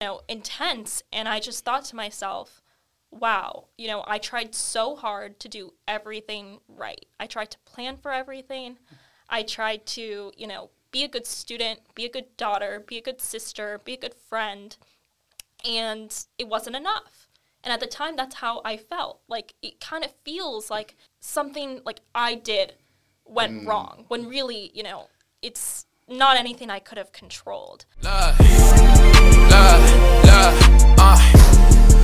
know, intense. And I just thought to myself, wow, you know, I tried so hard to do everything right. I tried to plan for everything. I tried to, you know, be a good student, be a good daughter, be a good sister, be a good friend. And it wasn't enough. And at the time, that's how I felt. Like, it kind of feels like something like I did went mm. wrong when really, you know, it's not anything I could have controlled. Love, love, love, uh.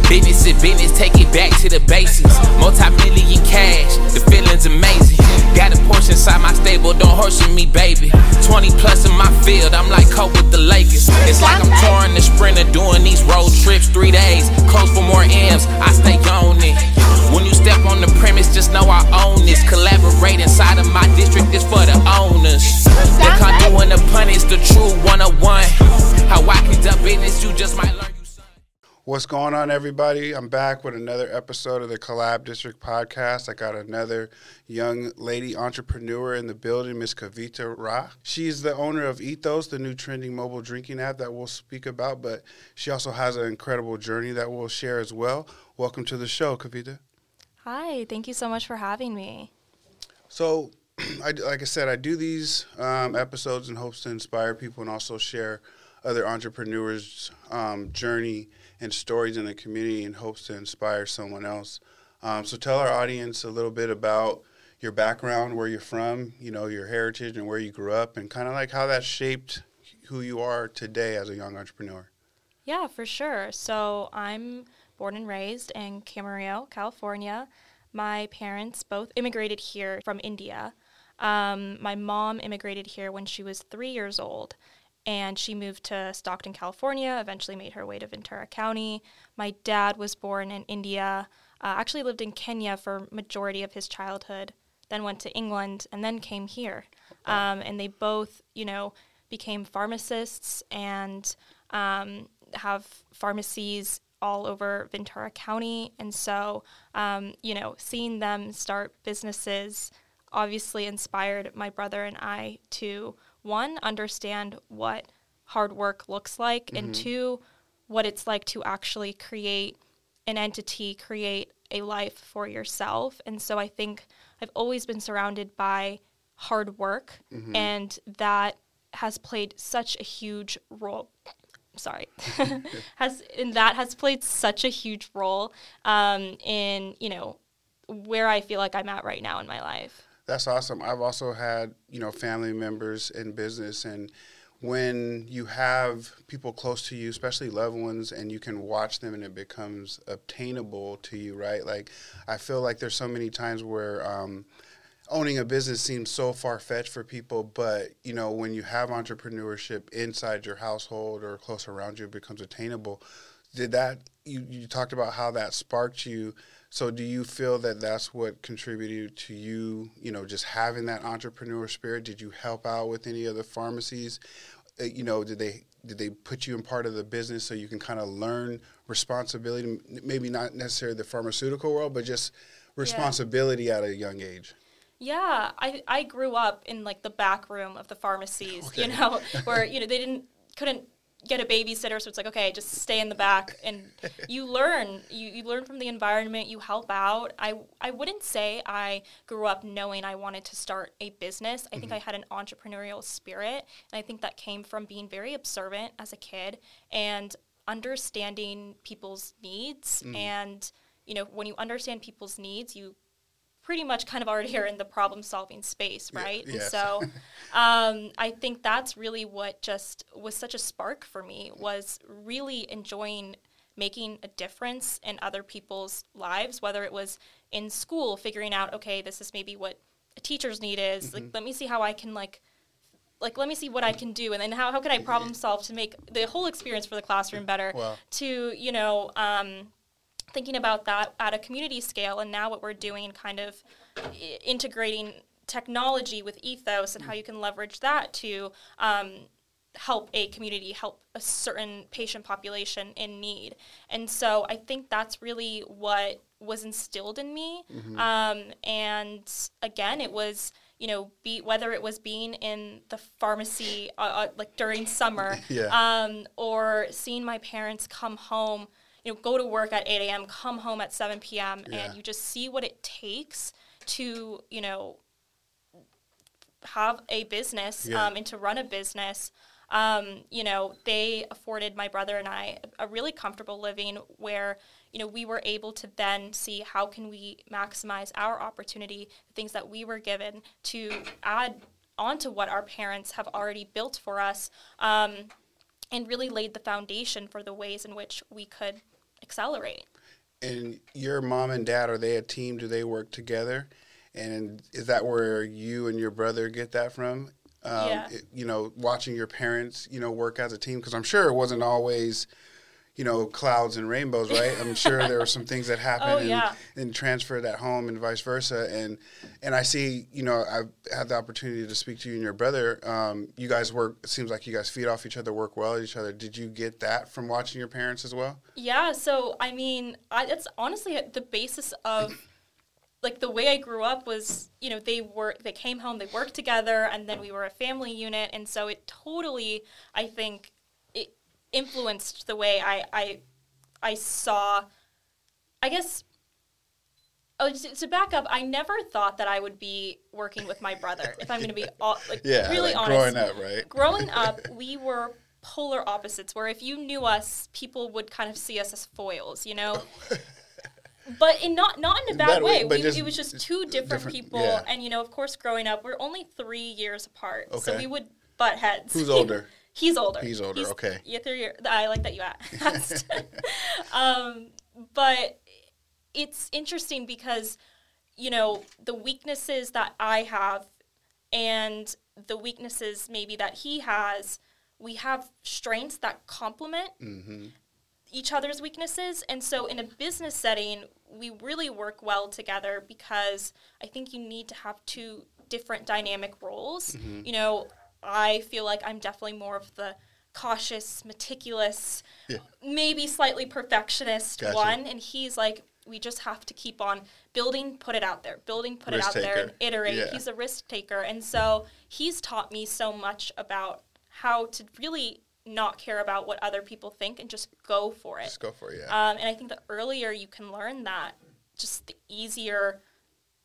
Business is business, take it back to the basics. Multi million cash, the feeling's amazing. Got a Porsche inside my stable, don't horse me, baby. 20 plus in my field, I'm like Kobe with the Lakers. It's like I'm touring the sprinter, doing these road trips, three days. Close for more M's, I stay on it. When you step on the premise, just know I own this. Collaborate inside of my district, this for the owners. The conduit and the pun is the true 101. How I conduct business, you just might learn. What's going on, everybody? I'm back with another episode of the Collab District podcast. I got another young lady entrepreneur in the building, Miss Kavita Rai. She's the owner of Ethos, the new trending mobile drinking app that we'll speak about, but she also has an incredible journey that we'll share as well. Welcome to the show, Kavita. Hi, thank you so much for having me. So, I, like I said, I do these um, episodes in hopes to inspire people and also share other entrepreneurs' um, journey and stories in the community in hopes to inspire someone else. Um, so tell our audience a little bit about your background, where you're from, you know, your heritage and where you grew up, and kind of like how that shaped who you are today as a young entrepreneur. Yeah, for sure. So I'm born and raised in Camarillo, California. My parents both immigrated here from India. Um, my mom immigrated here when she was three years old and she moved to Stockton, California, eventually made her way to Ventura County. My dad was born in India, uh, actually lived in Kenya for majority of his childhood, then went to England and then came here. Um, and they both, you know, became pharmacists and um, have pharmacies all over Ventura County. And so, um, you know, seeing them start businesses obviously inspired my brother and I to one, understand what hard work looks like, mm-hmm. and two, what it's like to actually create an entity, create a life for yourself. And so I think I've always been surrounded by hard work, mm-hmm. and that has played such a huge role. Sorry, has and that has played such a huge role um, in you know where I feel like I'm at right now in my life. That's awesome. I've also had, you know, family members in business and when you have people close to you, especially loved ones, and you can watch them and it becomes obtainable to you, right? Like, I feel like there's so many times where um, owning a business seems so far fetched for people, but you know, when you have entrepreneurship inside your household or close around you, it becomes attainable. Did that you, you talked about how that sparked you? So do you feel that that's what contributed to you, you know, just having that entrepreneur spirit? Did you help out with any other pharmacies? Uh, you know, did they did they put you in part of the business so you can kind of learn responsibility? Maybe not necessarily the pharmaceutical world, but just responsibility yeah. at a young age. Yeah, I I grew up in like the back room of the pharmacies, okay. you know, where you know they didn't couldn't get a babysitter so it's like okay just stay in the back and you learn you, you learn from the environment you help out i i wouldn't say i grew up knowing i wanted to start a business i mm-hmm. think i had an entrepreneurial spirit and i think that came from being very observant as a kid and understanding people's needs mm. and you know when you understand people's needs you pretty much kind of already are in the problem solving space, right? Yeah, yes. And so um, I think that's really what just was such a spark for me was really enjoying making a difference in other people's lives, whether it was in school, figuring out, okay, this is maybe what a teacher's need is. Mm-hmm. Like, let me see how I can like like let me see what I can do and then how, how can I problem solve to make the whole experience for the classroom better to you know um, thinking about that at a community scale and now what we're doing kind of integrating technology with ethos and how you can leverage that to um, help a community help a certain patient population in need and so i think that's really what was instilled in me mm-hmm. um, and again it was you know, be whether it was being in the pharmacy uh, uh, like during summer, Yeah. um, or seeing my parents come home, you know, go to work at 8 a.m., come home at 7 p.m., Yeah. and you just see what it takes to, you know, have a business Yeah. um, and to run a business. Um, you know, they afforded my brother and I a really comfortable living where, you know, we were able to then see how can we maximize our opportunity, the things that we were given to add onto what our parents have already built for us, um, and really laid the foundation for the ways in which we could accelerate. And your mom and dad are they a team? Do they work together? And is that where you and your brother get that from? Um, Yeah. it- you know, watching your parents, you know, work as a team because I'm sure it wasn't always, you know, clouds and rainbows, right? I'm sure there were some things that happened Oh, and, yeah. and transferred at home and vice versa. And and I see, you know, I've had the opportunity to speak to you and your brother. Um, you guys work. It seems like you guys feed off each other, work well with each other. Did you get that from watching your parents as well? Yeah, so I mean, I, it's honestly the basis of like the way I grew up was, you know, they were they came home, they worked together, and then we were a family unit, and so it totally, I think, influenced the way I I, I saw. I guess. Oh, to, to back up, I never thought that I would be working with my brother. If I'm going to be all, like really like honest, growing up, right? growing up, we were polar opposites. Where if you knew us, people would kind of see us as foils, you know. but in not not in a bad Bad way, way. We, just it was just two different, different- people, yeah. and you know, of course, growing up, we're only three years apart, so we would butt heads. Who's older? He's older. He's older, okay. Yeah, three years. I like that you asked. um, but it's interesting because you know the weaknesses that I have and the weaknesses maybe that he has, we have strengths that complement Mm-hmm. each other's weaknesses. And so in a business setting, we really work well together because I think you need to have two different dynamic roles. Mm-hmm. You know, I feel like I'm definitely more of the cautious, meticulous, Yeah. maybe slightly perfectionist Gotcha. one and he's like we just have to keep on building, put it out there, building, put Risk it out there, and iterate. Yeah. He's a risk taker. And so he's taught me so much about how to really not care about what other people think and just go for it. Just go for it. Yeah. Um, and I think the earlier you can learn that, just the easier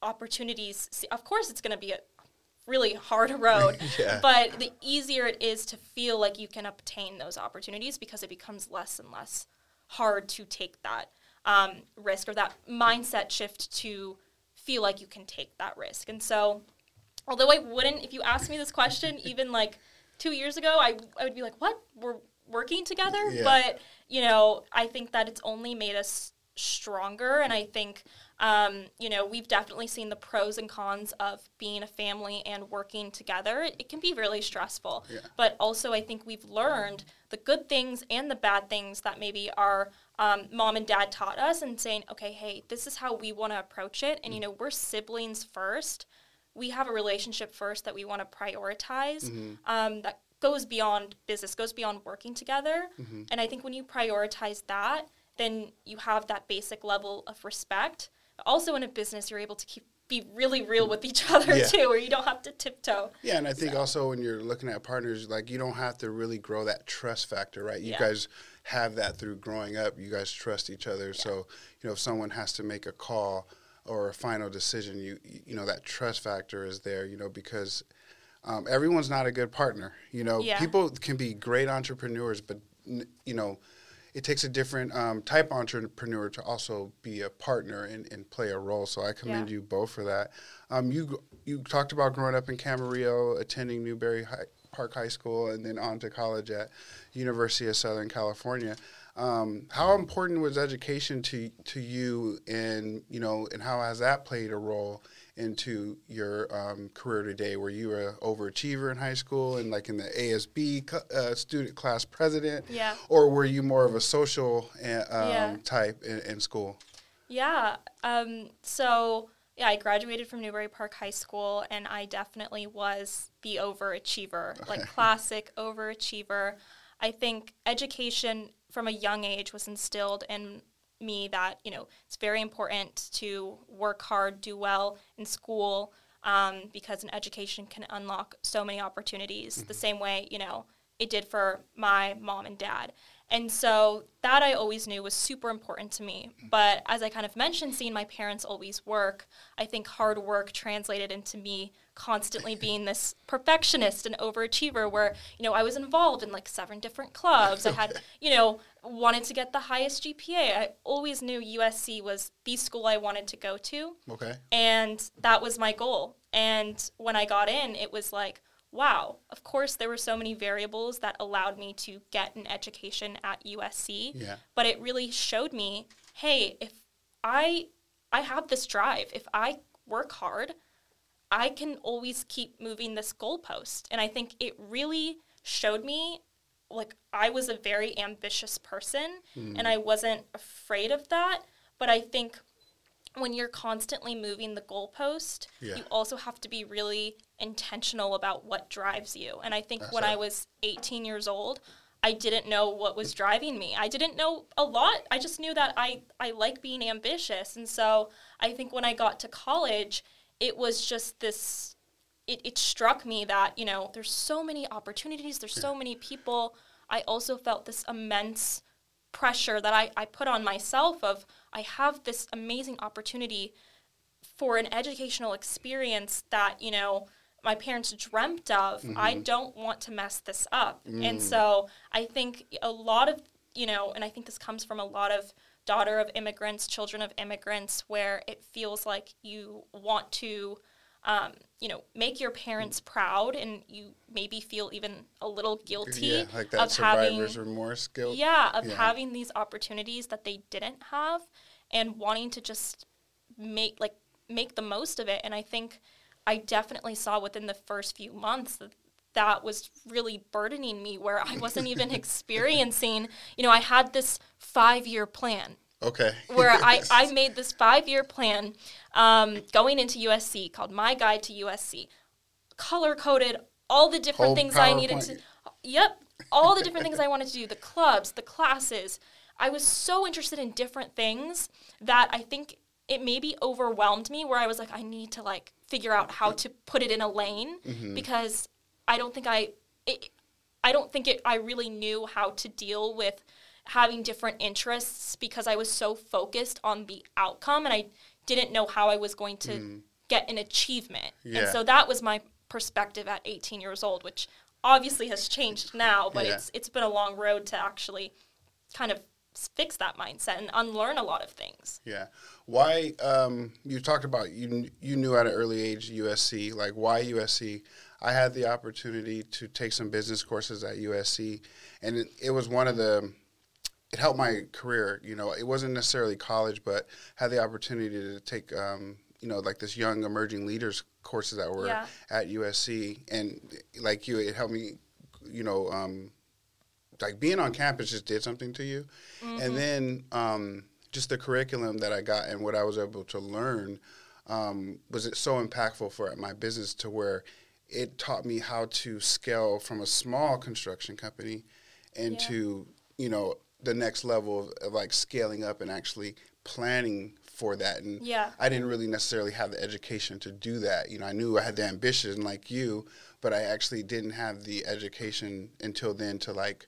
opportunities. See, of course, it's going to be a really hard road, Yeah. but the easier it is to feel like you can obtain those opportunities because it becomes less and less hard to take that um, risk or that mindset shift to feel like you can take that risk. And so, although I wouldn't, if you asked me this question even like two years ago, I, I would be like, what? We're working together? Yeah. But, you know, I think that it's only made us stronger. And I think, um, you know, we've definitely seen the pros and cons of being a family and working together. It, it can be really stressful. Yeah. But also, I think we've learned the good things and the bad things that maybe our um, mom and dad taught us and saying, okay, hey, this is how we want to approach it. And, you know, we're siblings first. We have a relationship first that we want to prioritize um, that goes beyond business, goes beyond working together. And I think when you prioritize that, then you have that basic level of respect. Also, in a business, you're able to keep be really real with each other Yeah. too, where you don't have to tiptoe. Yeah, and I think also when you're looking at partners, like you don't have to really grow that trust factor, right? You Yeah. guys have that through growing up. You guys trust each other, so you know if someone has to make a call or a final decision, you you know that trust factor is there. You know because um, everyone's not a good partner. You know Yeah. people can be great entrepreneurs, but n- you know. It takes a different um, type entrepreneur to also be a partner and, and play a role. So I commend Yeah. you both for that. Um, you you talked about growing up in Camarillo, attending Newbury High, Park High School, and then on to college at University of Southern California. Um, how important was education to to you, and you know, and how has that played a role into your um, career today? Were you a overachiever in high school and like in the ASB uh, student class president, Yeah. or were you more of a social uh, um, Yeah. type in, in school? Yeah. Um, so yeah, I graduated from Newbury Park High School, and I definitely was the overachiever, like classic overachiever. I think education from a young age was instilled in me that you know it's very important to work hard, do well in school, um, because an education can unlock so many opportunities the same way, you know, it did for my mom and dad. And so that I always knew was super important to me. But as I kind of mentioned, seeing my parents always work, I think hard work translated into me constantly being this perfectionist and overachiever where, you know, I was involved in like seven different clubs. I had, you know, wanted to get the highest GPA. I always knew USC was the school I wanted to go to. Okay. And that was my goal. And when I got in, it was like, wow, of course, there were so many variables that allowed me to get an education at USC. Yeah. But it really showed me, hey, if I I have this drive, if I work hard, I can always keep moving this goalpost. And I think it really showed me like I was a very ambitious person hmm. and I wasn't afraid of that. But I think when you're constantly moving the goalpost, Yeah. you also have to be really intentional about what drives you. And I think That's when right. I was 18 years old, I didn't know what was driving me. I didn't know a lot. I just knew that I, I like being ambitious. And so I think when I got to college, it was just this it, it struck me that, you know, there's so many opportunities, there's so many people. I also felt this immense pressure that I, I put on myself of I have this amazing opportunity for an educational experience that, you know, my parents dreamt of. I mm-hmm. don't want to mess this up. And mm. so I think a lot of, you know, and I think this comes from a lot of daughter of immigrants, children of immigrants, where it feels like you want to, um, you know, make your parents proud and you maybe feel even a little guilty Yeah, like of having survivor's remorse guilt. yeah, of Yeah. having these opportunities that they didn't have and wanting to just make like make the most of it. And I think I definitely saw within the first few months that that was really burdening me where I wasn't even experiencing, you know, I had this 5-year plan Okay. where I, I made this five year plan um, going into USC called My Guide to USC, color coded all the different Whole things I needed to. Yep, all the different things I wanted to do, the clubs, the classes. I was so interested in different things that I think it maybe overwhelmed me where I was like, I need to like figure out how to put it in a lane Mm-hmm. because I don't think I, it, I don't think it. I really knew how to deal with having different interests because I was so focused on the outcome and I didn't know how I was going to get an achievement. And Mm. So that was my perspective at 18 years old, which obviously has changed now, but Yeah. it's it's been a long road to actually kind of fix that mindset and unlearn a lot of things. Yeah. Why? Um, you talked about you. You knew at an early age USC. Like why USC? I had the opportunity to take some business courses at USC, and it, it was one of the. It helped my career. You know, it wasn't necessarily college, but had the opportunity to take. Um, you know, like this young emerging leaders courses that were Yeah. at USC, and like you, it helped me. You know, um, like being on campus just did something to you and then um, just the curriculum that i got and what i was able to learn um, was it so impactful for my business to where it taught me how to scale from a small construction company into you know the next level of, of like scaling up and actually planning for that and Yeah. I didn't really necessarily have the education to do that. You know, I knew I had the ambition like you, but I actually didn't have the education until then to like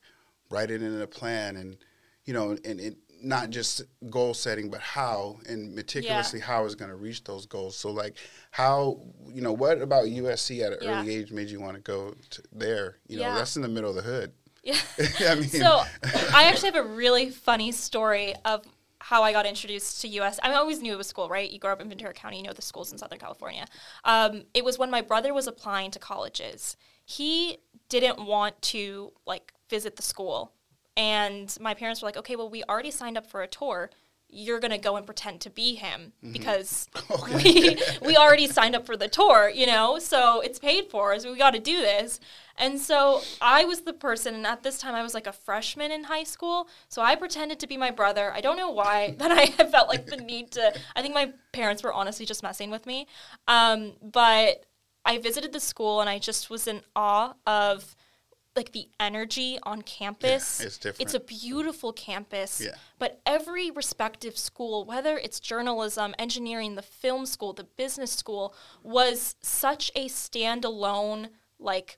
write it in a plan and you know, and it not just goal setting, but how and meticulously how I was going to reach those goals. So like how you know what about USC at an Yeah. early age made you want to go to there? You know, Yeah. that's in the middle of the hood. Yeah. I mean, So I actually have a really funny story of how I got introduced to US. I always knew it was school, right? You grow up in Ventura County, you know the schools in Southern California. Um, it was when my brother was applying to colleges. He didn't want to like visit the school, and my parents were like, "Okay, well, we already signed up for a tour." You're gonna go and pretend to be him because we we already signed up for the tour, you know. So it's paid for, so we got to do this. And so I was the person, and at this time I was like a freshman in high school. So I pretended to be my brother. I don't know why that I felt like the need to. I think my parents were honestly just messing with me. Um, but I visited the school, and I just was in awe of like the energy on campus. it's different. It's a beautiful campus. Yeah. But every respective school, whether it's journalism, engineering, the film school, the business school, was such a standalone, like,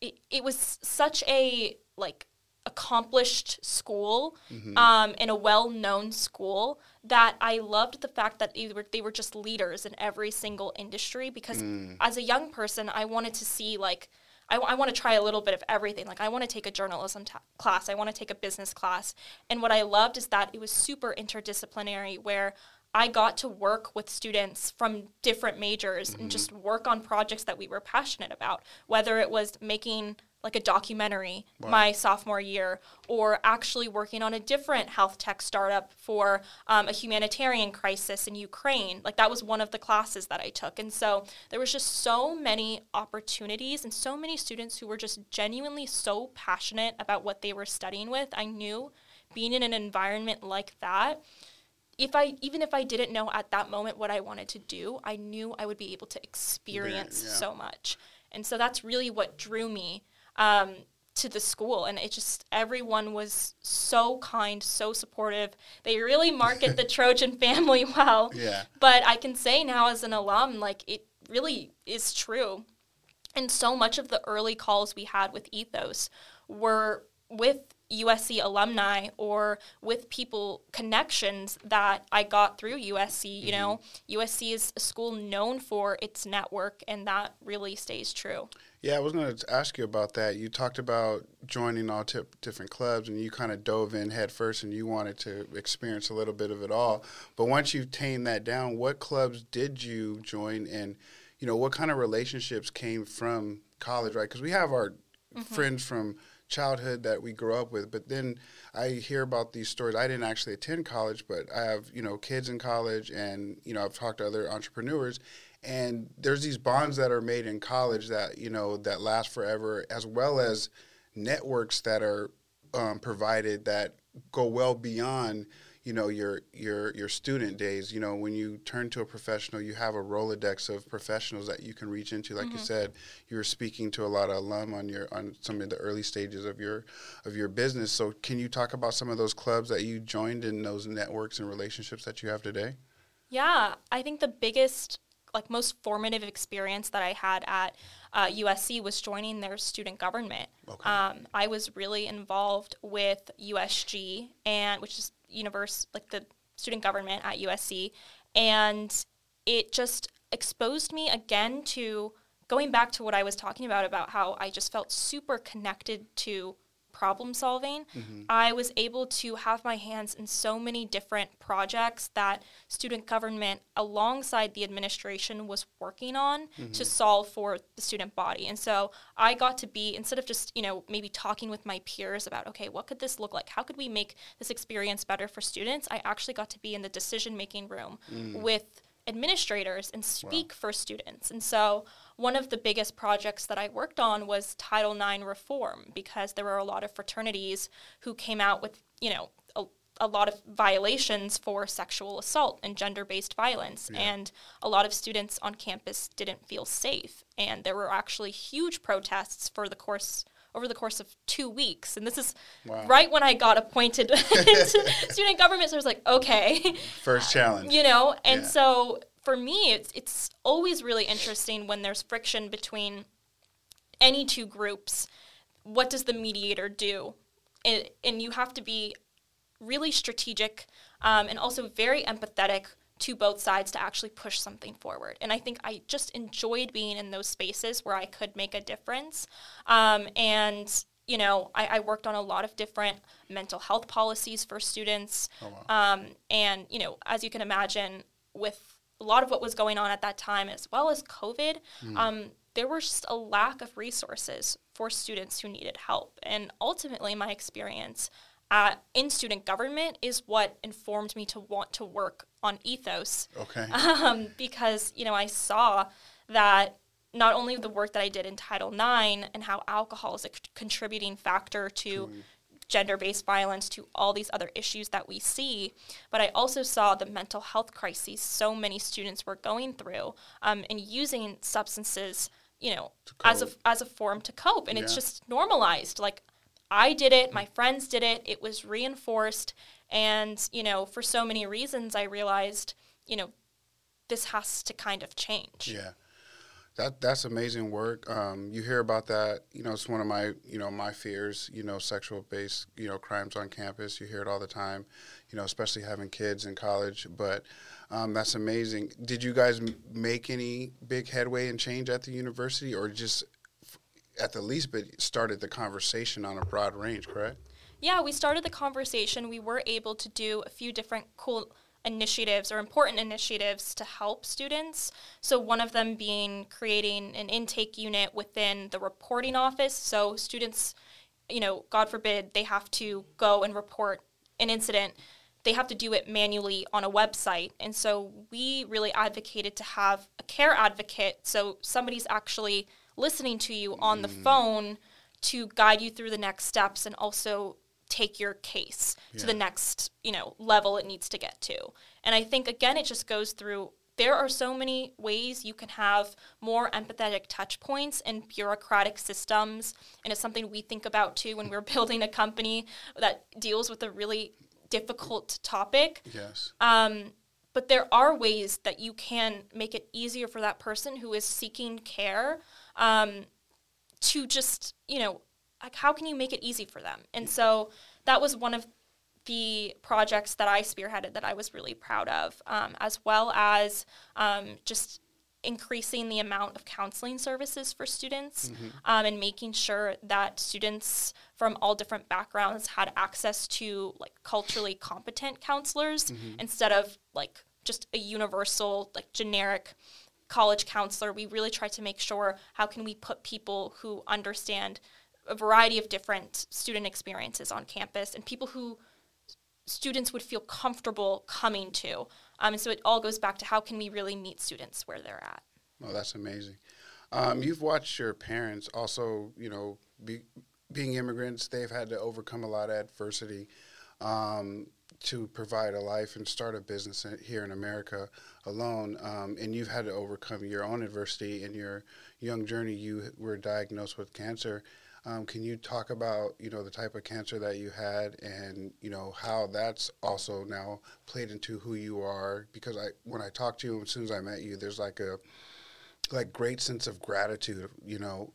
it, it was such a, like, accomplished school Mm-hmm. um, and a well-known school that I loved the fact that they were, they were just leaders in every single industry because Mm. as a young person I wanted to see like I, want to try a little bit of everything like I want to take a journalism ta class I want to take a business class and what I loved is that it was super interdisciplinary where I got to work with students from different majors and mm-hmm. just work on projects that we were passionate about whether it was making like a documentary my sophomore year, or actually working on a different health tech startup for um, a humanitarian crisis in Ukraine. Like that was one of the classes that I took. And so there was just so many opportunities and so many students who were just genuinely so passionate about what they were studying with. I knew being in an environment like that if I even if I didn't know at that moment what I wanted to do, I knew I would be able to experience yeah. so much. And so that's really what drew me um, to the school. And it just everyone was so kind, so supportive. They really market the Trojan family well. Yeah. But I can say now as an alum, like it really is true. And so much of the early calls we had with Ethos were with USC alumni or with people connections that I got through USC. You know, USC is a school known for its network, and that really stays true. Yeah, I was going to ask you about that. You talked about joining all tip, different clubs, and you kind of dove in head first, and you wanted to experience a little bit of it all. But once you tamed that down, what clubs did you join, and you know what kind of relationships came from college, right? Because we have our mm-hmm. friends from childhood that we grew up with, but then I hear about these stories. I didn't actually attend college, but I have you know kids in college, and you know I've talked to other entrepreneurs, and there's these bonds that are made in college that you know that last forever, as well as networks that are um, provided that go well beyond you know your your your student days. You know when you turn to a professional, you have a rolodex of professionals that you can reach into. Like you said, you were speaking to a lot of alum on your on some of the early stages of your of your business. So can you talk about some of those clubs that you joined in those networks and relationships that you have today? Yeah, I think the biggest, like most formative experience that I had at uh, USC was joining their student government. Okay. Um, I was really involved with USG, and which is universe like the student government at USC, and it just exposed me again to going back to what I was talking about about how I just felt super connected to problem solving. Mm-hmm. I was able to have my hands in so many different projects that student government alongside the administration was working on to mm-hmm. solve for the student body. And so I got to be instead of just, you know, maybe talking with my peers about okay, what could this look like? How could we make this experience better for students? I actually got to be in the decision-making room mm. with administrators and speak for students. And so one of the biggest projects that I worked on was Title IX reform because there were a lot of fraternities who came out with, you know, a, a lot of violations for sexual assault and gender-based violence. And a lot of students on campus didn't feel safe. And there were actually huge protests for the course over the course of two weeks. And this is Wow. right when i got appointed into student government. So i was like okay. First challenge. you know? And Yeah. so for me it's it's always really interesting when there's friction between any two groups what does the mediator do and, and you have to be really strategic um, and also very empathetic to both sides to actually push something forward. And I think I just enjoyed being in those spaces where I could make a difference. Um, and, you know, I, I worked on a lot of different mental health policies for students. um, and, you know, as you can imagine, with a lot of what was going on at that time, as well as COVID, um, there was just a lack of resources for students who needed help. And ultimately, my experience uh, in student government is what informed me to want to work on ethos Okay. um, because you know I saw that not only the work that I did in Title IX and how alcohol is a c- contributing factor to gender-based violence to all these other issues that we see, but I also saw the mental health crises so many students were going through um, and using substances you know, as a as a form to cope, and it's just normalized. Like I did it, my friends did it, it was reinforced, and you know, for so many reasons, I realized, you know, this has to kind of change. Yeah, that that's amazing work. Um, you hear about that. You know, it's one of my you know my fears. You know, sexual based you know crimes on campus. You hear it all the time. You know, especially having kids in college. But um, that's amazing. Did you guys m- make any big headway and change at the university, or just f- at the least, but started the conversation on a broad range? Correct. yeah, we started the conversation. We were able to do a few different cool initiatives or important initiatives to help students. So, one of them being creating an intake unit within the reporting office. So, students, you know, God forbid, they have to go and report an incident. They have to do it manually on a website. And so, we really advocated to have a care advocate. So, somebody's actually listening to you on the mm. phone to guide you through the next steps and also take your case to the next you know level it needs to get to. And i think again it just goes through there are so many ways you can have more empathetic touch points in bureaucratic systems. And it's something we think about too when we're building a company that deals with a really difficult topic. Yes. um, but there are ways that you can make it easier for that person who is seeking care um, to just, you know, like how can you make it easy for them? And so that was one of the projects that I spearheaded that I was really proud of, um, as well as um, just increasing the amount of counseling services for students um, and making sure that students from all different backgrounds had access to like culturally competent counselors instead of like just a universal like generic college counselor. We really try to make sure how can we put people who understand a variety of different student experiences on campus and people who students would feel comfortable coming to. Um, and so it all goes back to how can we really meet students where they're at. Oh, that's amazing. Um, you've watched your parents also, you know, be, being immigrants, they've had to overcome a lot of adversity um, to provide a life and start a business here in America alone. Um, and you've had to overcome your own adversity in your young journey. You were diagnosed with cancer. Um, can you talk about, you know, the type of cancer that you had and, you know, how that's also now played into who you are? Because I, when I talked to you, as soon as I met you, there's like a, like great sense of gratitude. You know,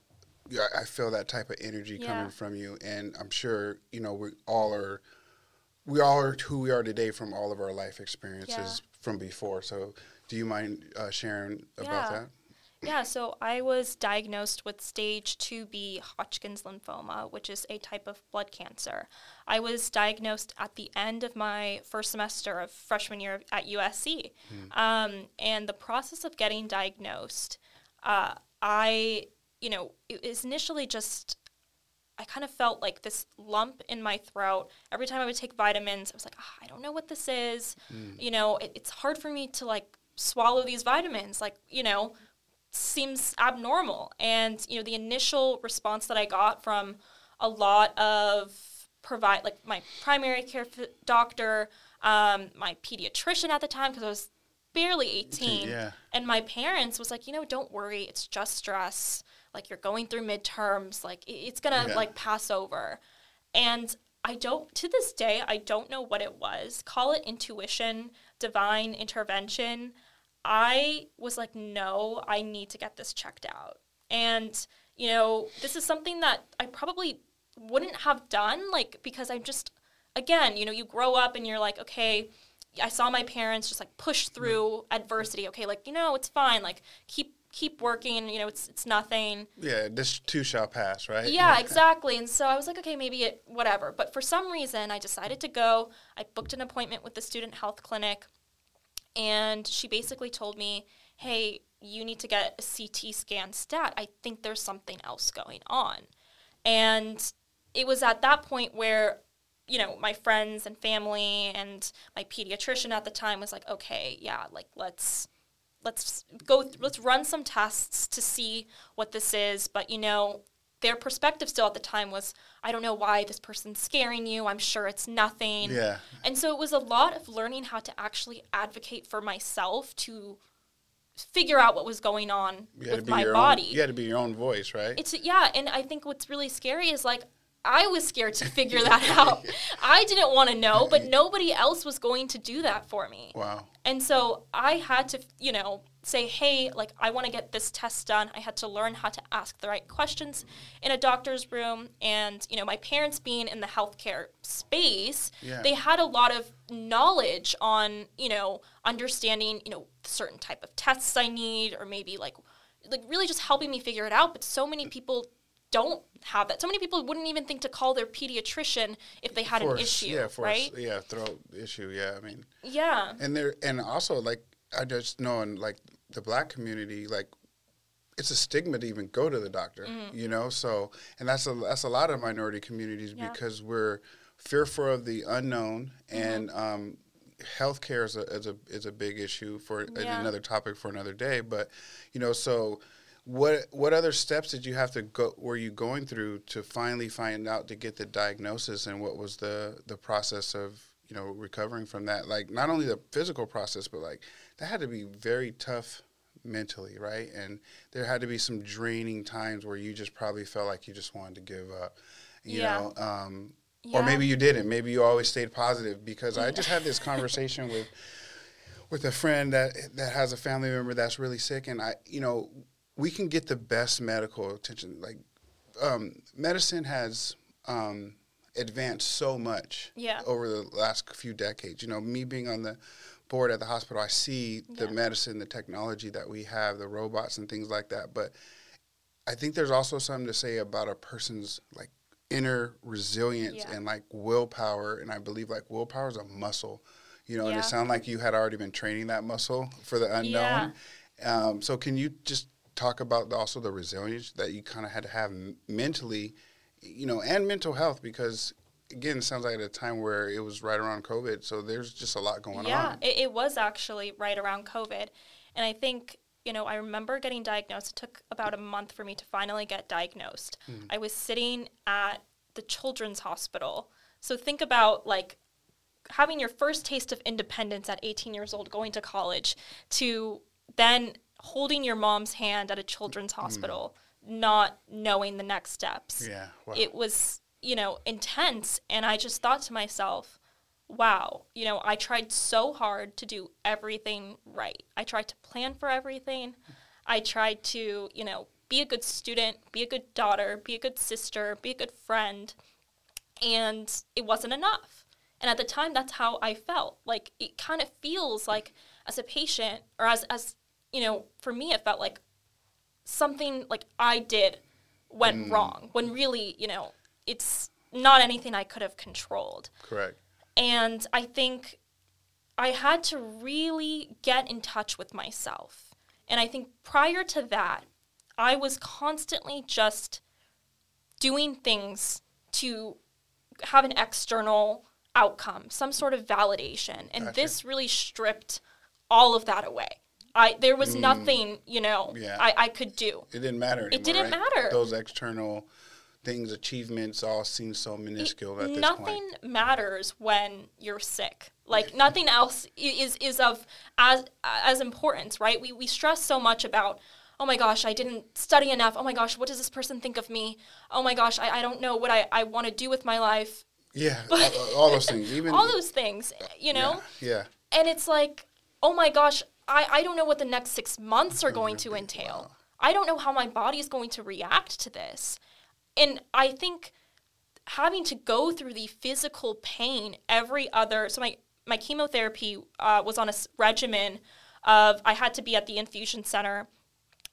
Yeah, I feel that type of energy Yeah. coming from you, and I'm sure you know we all are. We all are who we are today from all of our life experiences from before. So, do you mind uh, sharing about Yeah. that? Yeah, so I was diagnosed with stage 2B Hodgkin's lymphoma, which is a type of blood cancer. I was diagnosed at the end of my first semester of freshman year at USC. Um, and the process of getting diagnosed, uh, I, you know, it was initially just I kind of felt like this lump in my throat. Every time I would take vitamins, I was like, "Ah, I don't know what this is. You know, it, it's hard for me to like swallow these vitamins. Like, you know, seems abnormal. And, you know, the initial response that I got from a lot of provide, like my primary care f- doctor, um, my pediatrician at the time, because I was barely 18. Yeah. And my parents was like, you know, don't worry, it's just stress. Like you're going through midterms, like it- it's gonna Yeah. like pass over. And I don't to this day I don't know what it was. Call it intuition, divine intervention. I was like, no, I need to get this checked out. And, you know, this is something that I probably wouldn't have done, like, because I'm just, again, you know, you grow up and you're like, okay, I saw my parents just like push mm-hmm. through adversity. Okay, like, you know, it's fine. Like, keep keep working, you know, it's it's nothing. Yeah, this too shall pass, right? Yeah, exactly. And so I was like, okay, maybe it, whatever. But for some reason, I decided to go. I booked an appointment with the student health clinic, and she basically told me, hey, you need to get a CT scan stat. I think there's something else going on. And it was at that point where, you know, my friends and family and my pediatrician at the time was like, okay, yeah, like let's let's go th- let's run some tests to see what this is but you know their perspective still at the time was i don't know why this person's scaring you i'm sure it's nothing Yeah. and so it was a lot of learning how to actually advocate for myself to figure out what was going on You had to with be my your body. Own, you had to be your own voice, right? It's yeah, and I think what's really scary is like I was scared to figure that out. I didn't want to know, but nobody else was going to do that for me. wow. And so I had to, you know, say, hey, like, I want to get this test done. I had to learn how to ask the right questions in a doctor's room. And, you know, my parents being in the healthcare space, Yeah. they had a lot of knowledge on, you know, understanding, you know, certain type of tests I need or maybe like, like really just helping me figure it out. But so many people don't have that. So many people wouldn't even think to call their pediatrician if they had For an a- issue, yeah, for a right? yeah, throat issue. Yeah, I mean, Yeah. and there, and also like I just know in like the black community, like it's a stigma to even go to the doctor. You know, so and that's a that's a lot of minority communities Mm-hmm. Yeah. because we're fearful of the unknown Mm-hmm. and. um Healthcare is a, is a is a big issue for Yeah. another topic for another day, but you know, so what what other steps did you have to go were you going through to finally find out to get the diagnosis and what was the the process of you know recovering from that like not only the physical process but like that had to be very tough mentally right and there had to be some draining times where you just probably felt like you just wanted to give up you Yeah. know um Yeah. or maybe you didn't maybe you always stayed positive because i just had this conversation with with a friend that that has a family member that's really sick and i you know we can get the best medical attention like um, medicine has um, advanced so much Yeah. over the last few decades you know me being on the board at the hospital i see the Yeah. medicine the technology that we have the robots and things like that but i think there's also something to say about a person's like inner resilience Yeah. and like willpower and i believe like willpower is a muscle you know and it sounded like you had already been training that muscle for the unknown um, so can you just talk about the, also the resilience that you kind of had to have mentally you know and mental health because again it sounds like at a time where it was right around covid so there's just a lot going yeah, on it, it was actually right around COVID. And I think, you know, I remember getting diagnosed. It took about a month for me to finally get diagnosed. Hmm. I was sitting at the children's hospital. So think about like having your first taste of independence at 18 years old, going to college, to then holding your mom's hand at a children's mm-hmm. hospital, not knowing the next steps. Yeah wow. it was you know intense and i just thought to myself wow you know i tried so hard to do everything right. I tried to plan for everything. I tried to you know be a good student be a good daughter be a good sister be a good friend and it wasn't enough. And at the time that's how i felt. Like it kind of feels like as a patient or as as you know for me it felt like something like i did went mm. wrong when really you know it's not anything i could have controlled correct and i think i had to really get in touch with myself and i think prior to that i was constantly just doing things to have an external outcome, some sort of validation. And Gotcha. this really stripped all of that away. I there was nothing, you know, Mm. Yeah. I, I could do. it didn't matter anymore, didn't right? matter. those external things achievements all seem so minuscule at this nothing point matters when you're sick. Like nothing else is is of as as importance, right? We we stress so much about oh my gosh, I didn't study enough. Oh my gosh, what does this person think of me? Oh my gosh, I, I don't know what I, I want to do with my life. yeah all, all those things even All those things, you know? yeah, yeah. And it's like, oh my gosh, I, I don't know what the next six months are going to entail. I don't know how my body is going to react to this. And I think having to go through the physical pain every other so my my chemotherapy uh, was on a regimen of I had to be at the infusion center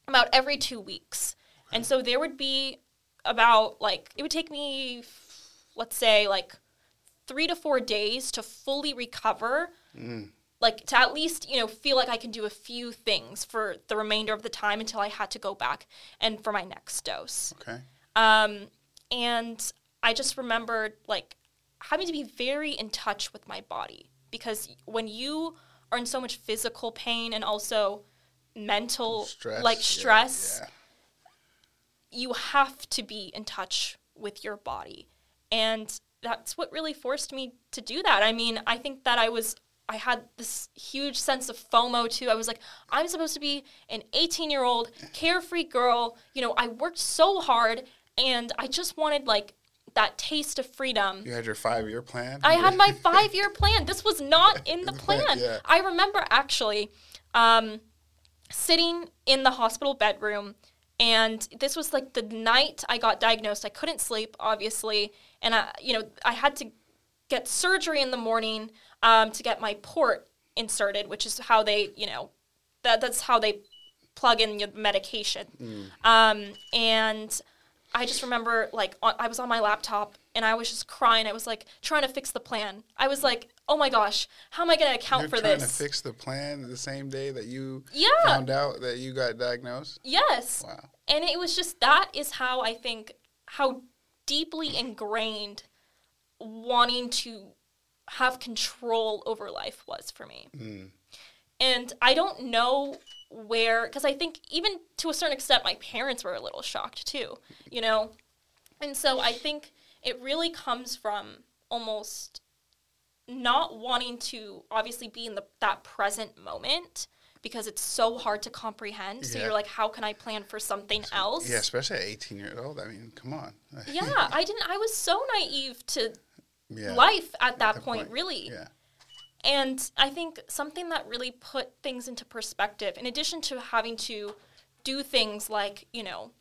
about every two weeks, and so there would be about like it would take me let's say like three to four days to fully recover like to at least you know feel like i can do a few things for the remainder of the time until i had to go back and for my next dose okay um, and i just remembered like having to be very in touch with my body because when you are in so much physical pain and also mental stress like yeah, stress yeah. you have to be in touch with your body. And that's what really forced me to do that. I mean, I think that I was I had this huge sense of FOMO too. I was like, I'm supposed to be an 18 year old carefree girl. You know, I worked so hard and I just wanted like that taste of freedom. You had your five year plan? I had my five year plan. This was not in the plan. Yeah. I remember actually um, sitting in the hospital bedroom, and this was like the night I got diagnosed. I couldn't sleep, obviously, and I, you know, I had to get surgery in the morning um, to get my port inserted, which is how they, you know, that that's how they plug in your medication. Um, and I just remember like on, I was on my laptop and I was just crying. I was like trying to fix the plan. I was like, oh my gosh, how am I going to account You're for trying this? to fix the plan the same day that you Yeah. found out that you got diagnosed? yes. Wow. And it was just that is how I think how deeply ingrained wanting to have control over life was for me. Mm. And I don't know where, because I think even to a certain extent, my parents were a little shocked too, you know? And so I think it really comes from almost not wanting to obviously be in the, that present moment because it's so hard to comprehend. So Yeah. you're like, how can I plan for something else? Yeah, especially at 18 years old. I mean, come on. yeah, I didn't, I was so naive to yeah. life at that point, point, really. Yeah. And I think something that really put things into perspective, in addition to having to do things like, you know,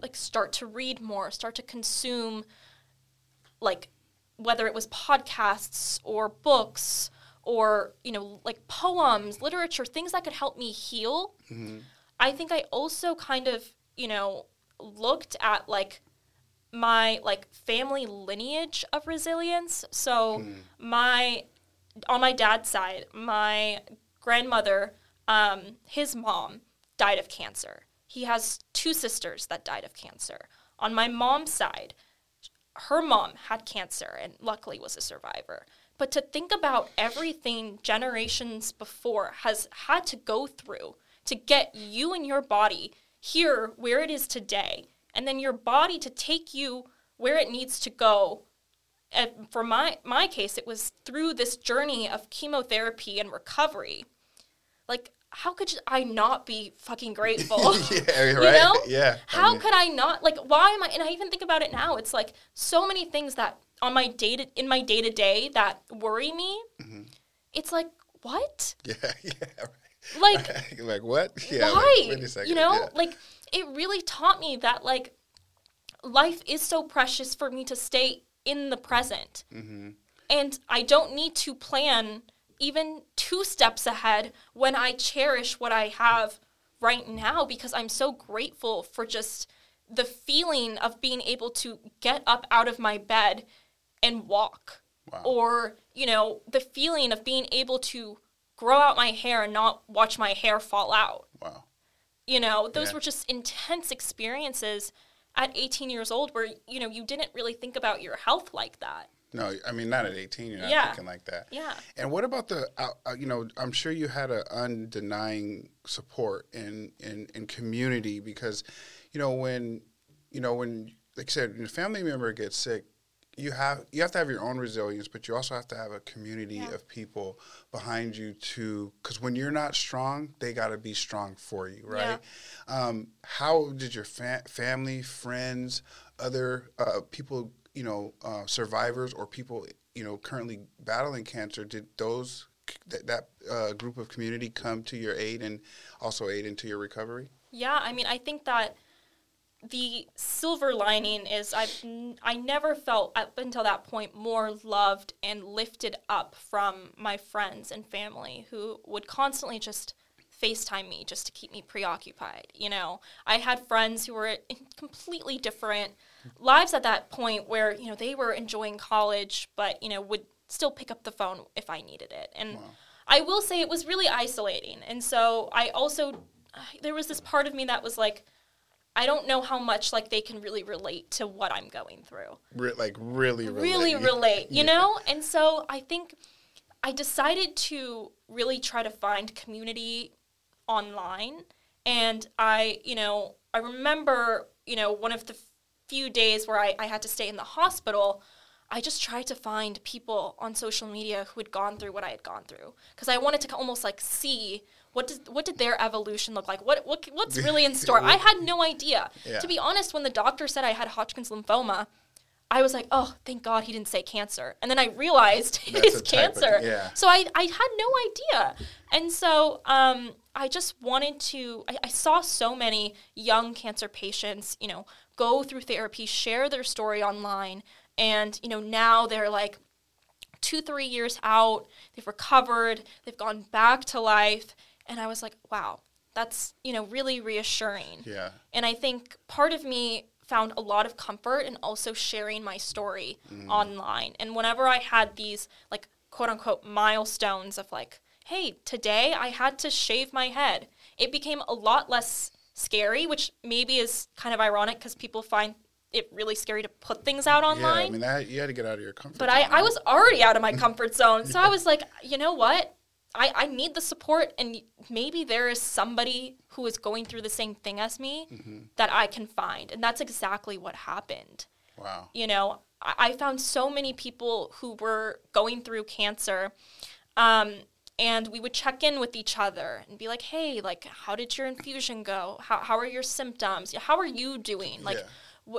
like start to read more, start to consume, like whether it was podcasts or books or, you know, like poems, literature, things that could help me heal. Mm-hmm. I think I also kind of, you know, looked at like my like family lineage of resilience. So my on my dad's side, my grandmother, um, his mom died of cancer. He has two sisters that died of cancer. On my mom's side, her mom had cancer and luckily was a survivor. But to think about everything generations before has had to go through to get you and your body here where it is today, and then your body to take you where it needs to go. And for my my case, it was through this journey of chemotherapy and recovery. Like, how could I not be fucking grateful? yeah, You right. know? Yeah. I How mean, could I not like why am I and I even think about it now. It's like so many things that on my day to, in my day to day that worry me. Mm-hmm. It's like what? Yeah, yeah. Right. Like like what? Yeah. like, why? second, you know, yeah. like it really taught me that like life is so precious for me to stay in the present. Mm-hmm. And I don't need to plan even two steps ahead when I cherish what I have right now because I'm so grateful for just the feeling of being able to get up out of my bed and walk. Wow. Or, you know, the feeling of being able to grow out my hair and not watch my hair fall out. You know, those Yeah. were just intense experiences at 18 years old where, you know, you didn't really think about your health like that. No, I mean not at 18. You're not Yeah. thinking like that. Yeah. And what about the? Uh, uh, you know, I'm sure you had an undenying support in in in community because, you know, when you know when like I said, when a family member gets sick, you have you have to have your own resilience, but you also have to have a community Yeah. of people behind you to because when you're not strong, they got to be strong for you, right? Um, how did your fa- family, friends, other uh, people, you know, uh, survivors or people, you know, currently battling cancer, did those that, that uh, group of community come to your aid and also aid into your recovery? Yeah, I mean, I think that the silver lining is I've n- I never felt up until that point more loved and lifted up from my friends and family who would constantly just FaceTime me just to keep me preoccupied. You know, I had friends who were in completely different lives at that point where, you know, they were enjoying college, but, you know, would still pick up the phone if I needed it. And I will say it was really isolating. And so I also, there was this part of me that was like, I don't know how much like they can really relate to what I'm going through Re- like really, really relate. relate, you Yeah. know? And so I think I decided to really try to find community online. And I, you know, I remember, you know, one of the few days where I, I had to stay in the hospital, I just tried to find people on social media who had gone through what I had gone through because I wanted to almost like see what did what did their evolution look like? What what what's really in store? I had no idea. Yeah. To be honest, when the doctor said I had Hodgkin's lymphoma, I was like, oh, thank God he didn't say cancer. And then I realized it is That's is a type of- cancer. yeah. So I, I had no idea. And so um, I just wanted to, I, I saw so many young cancer patients, you know, go through therapy, share their story online. And, you know, now they're like two, three years out, they've recovered, they've gone back to life. And I was like, wow, that's, you know, really reassuring. Yeah. And I think part of me found a lot of comfort in also sharing my story mm-hmm. online. And whenever I had these like quote unquote milestones of like, hey, today I had to shave my head, it became a lot less scary, which maybe is kind of ironic because people find it really scary to put things out online. Yeah, I mean that you had to get out of your comfort but zone. I, I was already out of my comfort zone. So I was like, you know what? I, I need the support, and maybe there is somebody who is going through the same thing as me Mm-hmm. that I can find. And that's exactly what happened. wow. You know, I, I found so many people who were going through cancer. Um, and we would check in with each other and be like, hey, like, how did your infusion go? How, how are your symptoms? How are you doing? Like, Yeah.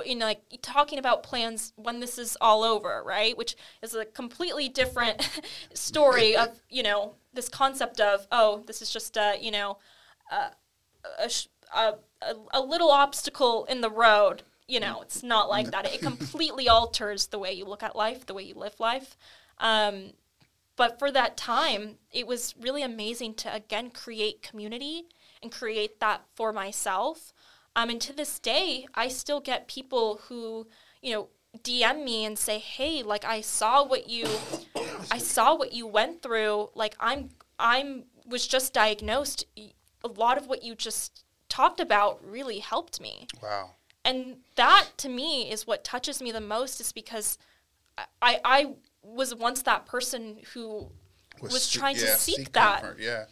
You know, like talking about plans when this is all over, right? Which is a completely different story of you know this concept of oh, this is just a you know a, a, a, a little obstacle in the road. You know, it's not like that. It completely alters the way you look at life, the way you live life. Um, but for that time, it was really amazing to again create community and create that for myself. Um, and to this day, I still get people who, you know, DM me and say, "Hey, like I saw what you, I saw what you went through. Like I'm, I'm was just diagnosed. A lot of what you just talked about really helped me." Wow. and that to me is what touches me the most is because I I was once that person who was se- trying to yeah, seek that. comfort, Yeah.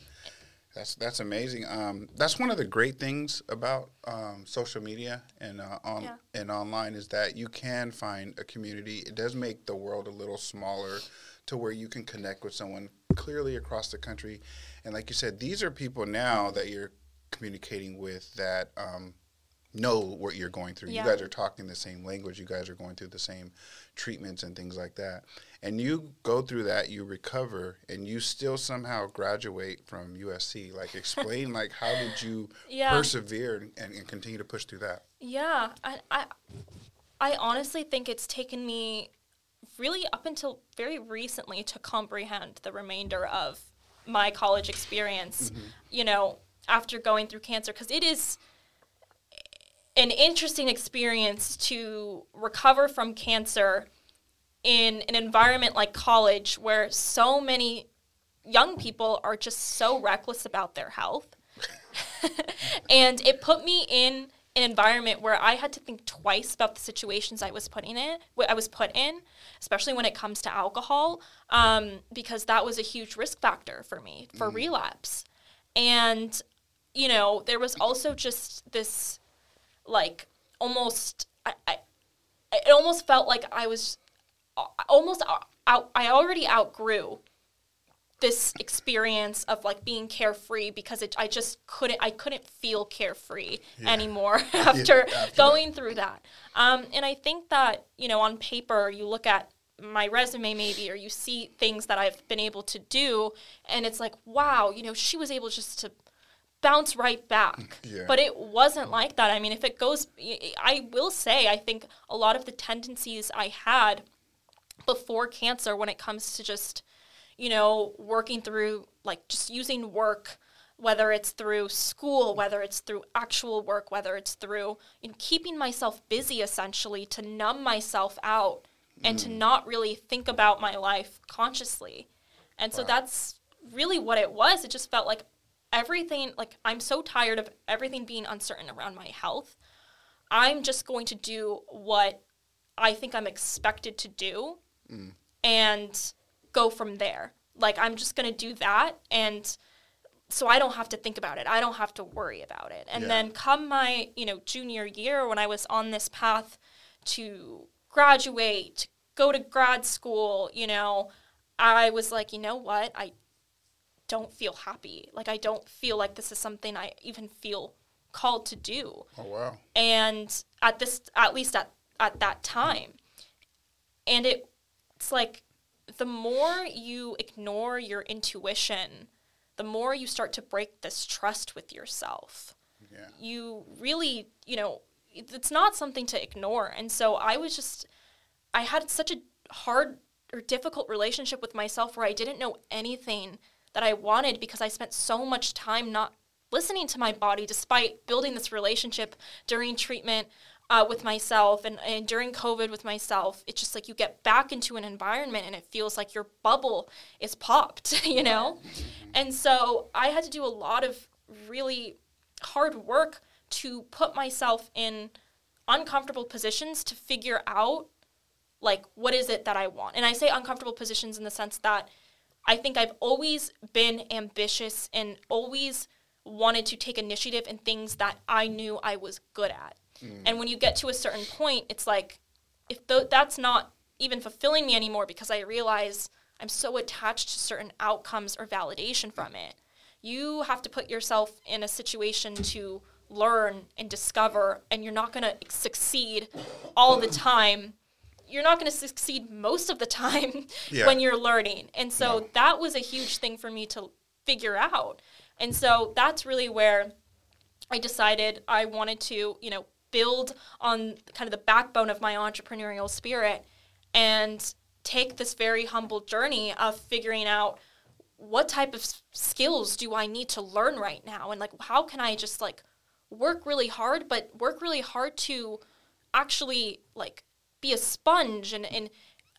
That's that's amazing. Um, that's one of the great things about um, social media and uh, on Yeah. and online is that you can find a community. It does make the world a little smaller, to where you can connect with someone clearly across the country. And like you said, these are people now that you're communicating with that um, know what you're going through. Yeah. You guys are talking the same language. You guys are going through the same treatments and things like that. And you go through that, you recover, and you still somehow graduate from USC. Like, explain, like, how did you Yeah. persevere and, and continue to push through that? Yeah, I, I, I honestly think it's taken me really up until very recently to comprehend the remainder of my college experience. Mm-hmm. You know, after going through cancer, because it is an interesting experience to recover from cancer in an environment like college where so many young people are just so reckless about their health and it put me in an environment where I had to think twice about the situations I was putting in, what I was put in, especially when it comes to alcohol, um, because that was a huge risk factor for me for relapse. And you know, there was also just this, like, almost, I, I it almost felt like I was almost out, I already outgrew this experience of like being carefree because it, I just couldn't I couldn't feel carefree anymore after after going through that. Um, and I think that you know on paper you look at my resume maybe or you see things that I've been able to do and it's like wow you know she was able just to bounce right back. Yeah. But it wasn't like that. I mean if it goes I will say I think a lot of the tendencies I had before cancer when it comes to just you know working through like just using work whether it's through school whether it's through actual work whether it's through you know, keeping myself busy essentially to numb myself out and to mm. not really think about my life consciously. And so that's really what it was. It just felt like everything like i'm so tired of everything being uncertain around my health. I'm just going to do what i think i'm expected to do mm. and go from there. Like I'm just going to do that and so I don't have to think about it. I don't have to worry about it. And Yeah. then come my, you know, junior year when I was on this path to graduate, to go to grad school, you know, I was like, you know what? I don't feel happy. Like I don't feel like this is something I even feel called to do. Oh wow. And at this at least at at that time. And it it's like the more you ignore your intuition, the more you start to break this trust with yourself. Yeah. You really, you know, it's not something to ignore. And so I was just I had such a hard or difficult relationship with myself where I didn't know anything that I wanted because I spent so much time not listening to my body despite building this relationship during treatment uh, with myself and, and during COVID with myself. It's just like you get back into an environment and it feels like your bubble is popped, you know? And so I had to do a lot of really hard work to put myself in uncomfortable positions to figure out like what is it that I want. And I say uncomfortable positions in the sense that I think I've always been ambitious and always wanted to take initiative in things that I knew I was good at. Mm. And when you get to a certain point, it's like if th- that's not even fulfilling me anymore because I realize I'm so attached to certain outcomes or validation from it. You have to put yourself in a situation to learn and discover, and you're not going to succeed all the time you're not going to succeed most of the time yeah. when you're learning. And so that was a huge thing for me to figure out. And so that's really where I decided I wanted to, you know, build on kind of the backbone of my entrepreneurial spirit and take this very humble journey of figuring out what type of skills do I need to learn right now? And like how can I just like work really hard but work really hard to actually like be a sponge and, and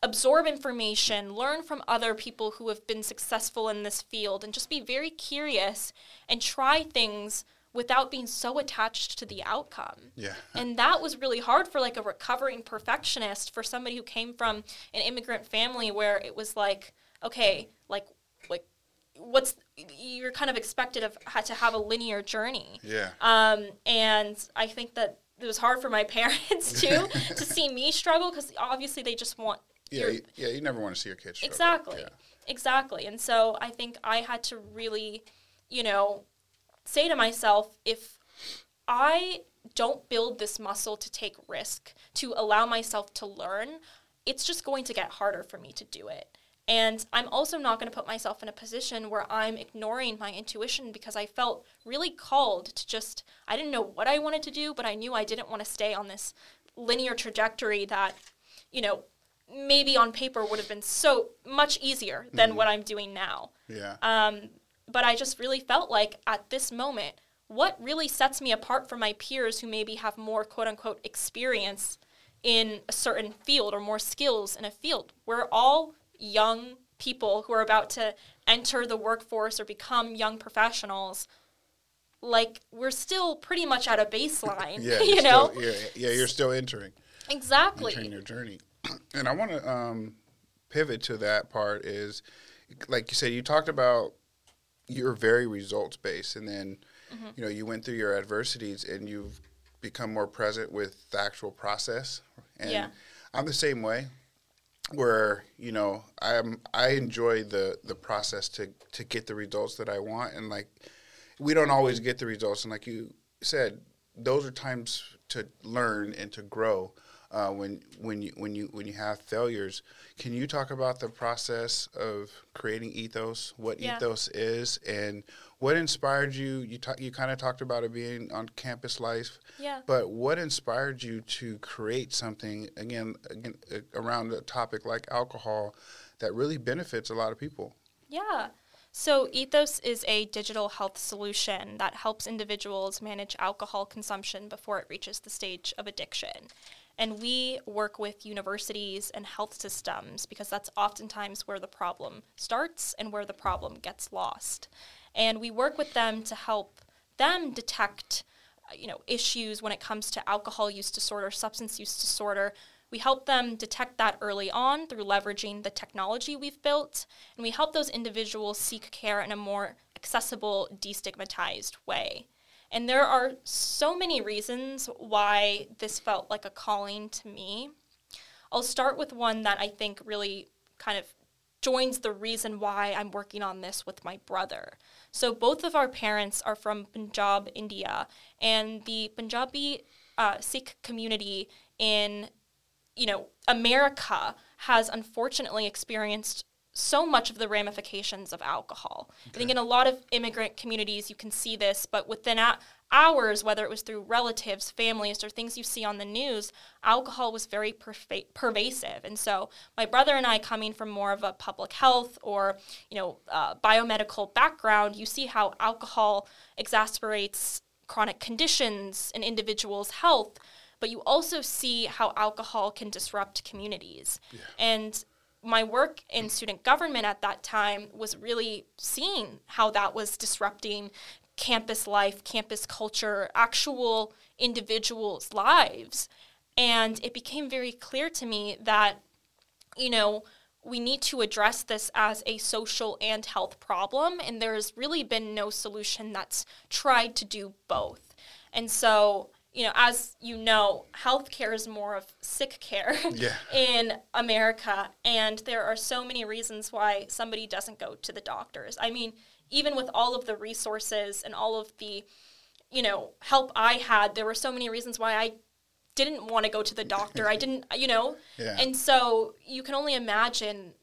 absorb information, learn from other people who have been successful in this field, and just be very curious and try things without being so attached to the outcome. Yeah. and that was really hard for like a recovering perfectionist, for somebody who came from an immigrant family where it was like, okay, like like what's you're kind of expected of had to have a linear journey. Yeah. Um, and I think that it was hard for my parents too to see me struggle because obviously they just want yeah you, yeah you never want to see your kids struggle. exactly yeah. exactly and so i think i had to really you know say to myself if i don't build this muscle to take risk to allow myself to learn it's just going to get harder for me to do it and I'm also not going to put myself in a position where I'm ignoring my intuition because I felt really called to just, I didn't know what I wanted to do, but I knew I didn't want to stay on this linear trajectory that, you know, maybe on paper would have been so much easier than mm-hmm. what I'm doing now. Yeah. Um, but I just really felt like at this moment, what really sets me apart from my peers who maybe have more quote unquote experience in a certain field or more skills in a field? We're all young people who are about to enter the workforce or become young professionals. Like we're still pretty much at a baseline yeah, you know? still, yeah, yeah you're still entering. Exactly. Entering your journey. And i want to um, pivot to that part is like you said you talked about you're very results based and then mm-hmm. you know you went through your adversities and you've become more present with the actual process and yeah. i'm the same way where you know I'm I enjoy the the process to to get the results that I want and like we don't always get the results and like you said those are times to learn and to grow uh, when when you when you when you have failures. Can you talk about the process of creating ethos, what yeah. ethos is, and what inspired you? You talk, you kind of talked about it being on campus life. Yeah. But what inspired you to create something again, again uh, around a topic like alcohol that really benefits a lot of people? Yeah. So, Ethos is a digital health solution that helps individuals manage alcohol consumption before it reaches the stage of addiction. And we work with universities and health systems because that's oftentimes where the problem starts and where the problem gets lost. And we work with them to help them detect uh, you know issues when it comes to alcohol use disorder substance use disorder. We help them detect that early on through leveraging the technology we've built. And we help those individuals seek care in a more accessible destigmatized way and there are so many reasons why this felt like a calling to me I'll start with one that I think really kind of joins the reason why I'm working on this with my brother. So both of our parents are from Punjab, India, and the Punjabi uh, Sikh community in you know America has unfortunately experienced so much of the ramifications of alcohol. Okay. I think in a lot of immigrant communities you can see this, but within a- hours, whether it was through relatives, families, or things you see on the news, alcohol was very pervasive. And so my brother and I, coming from more of a public health or you know uh, biomedical background, you see how alcohol exacerbates chronic conditions in individuals' health. But you also see how alcohol can disrupt communities. Yeah. And my work in student government at that time was really seeing how that was disrupting campus life, campus culture, actual individuals' lives. And it became very clear to me that, you know, we need to address this as a social and health problem. And there's really been no solution that's tried to do both. And so you know, as you know, healthcare is more of sick care yeah. in America, and there are so many reasons why somebody doesn't go to the doctors. I mean, even with all of the resources and all of the, you know, help I had, there were so many reasons why I didn't want to go to the doctor. I didn't, you know, yeah. and so you can only imagine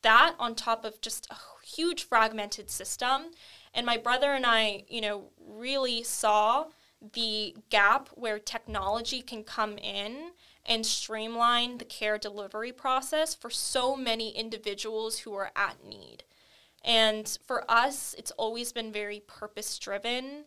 that on top of just a huge fragmented system. And my brother and I, you know, really saw the gap where technology can come in and streamline the care delivery process for so many individuals who are at need. And for us, it's always been very purpose driven.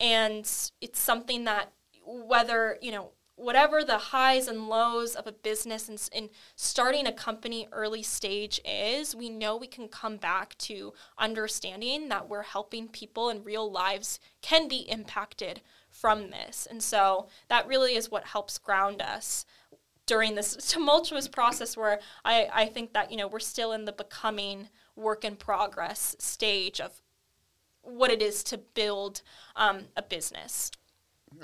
And it's something that, whether, you know, whatever the highs and lows of a business and, and, starting a company early stage is, we know we can come back to understanding that we're helping people and real lives can be impacted from this. And so that really is what helps ground us during this tumultuous process where I, I think that, you know, we're still in the becoming work in progress stage of what it is to build um, a business.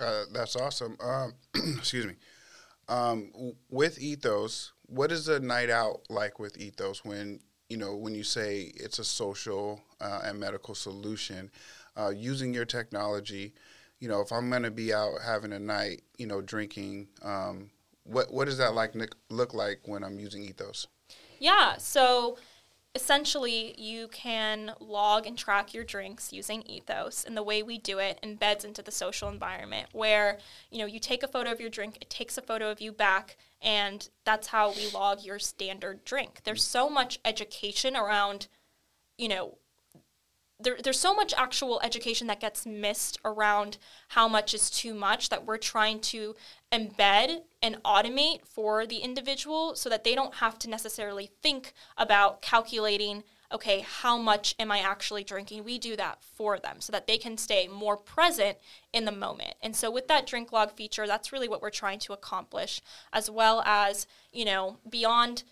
Uh, that's awesome. Um, excuse me. Um, with Ethos, what is a night out like with Ethos when you know when you say it's a social uh, and medical solution uh, using your technology? You know, if I'm going to be out having a night, you know, drinking, um, what what does that like look like when I'm using Ethos? Yeah. So essentially you can log and track your drinks using ethos and the way we do it embeds into the social environment where you know you take a photo of your drink it takes a photo of you back and that's how we log your standard drink. There's so much education around you know there, there's so much actual education that gets missed around how much is too much that we're trying to embed and automate for the individual so that they don't have to necessarily think about calculating okay how much am i actually drinking? We do that for them so that they can stay more present in the moment. And so with that drink log feature that's really what we're trying to accomplish as well as you know beyond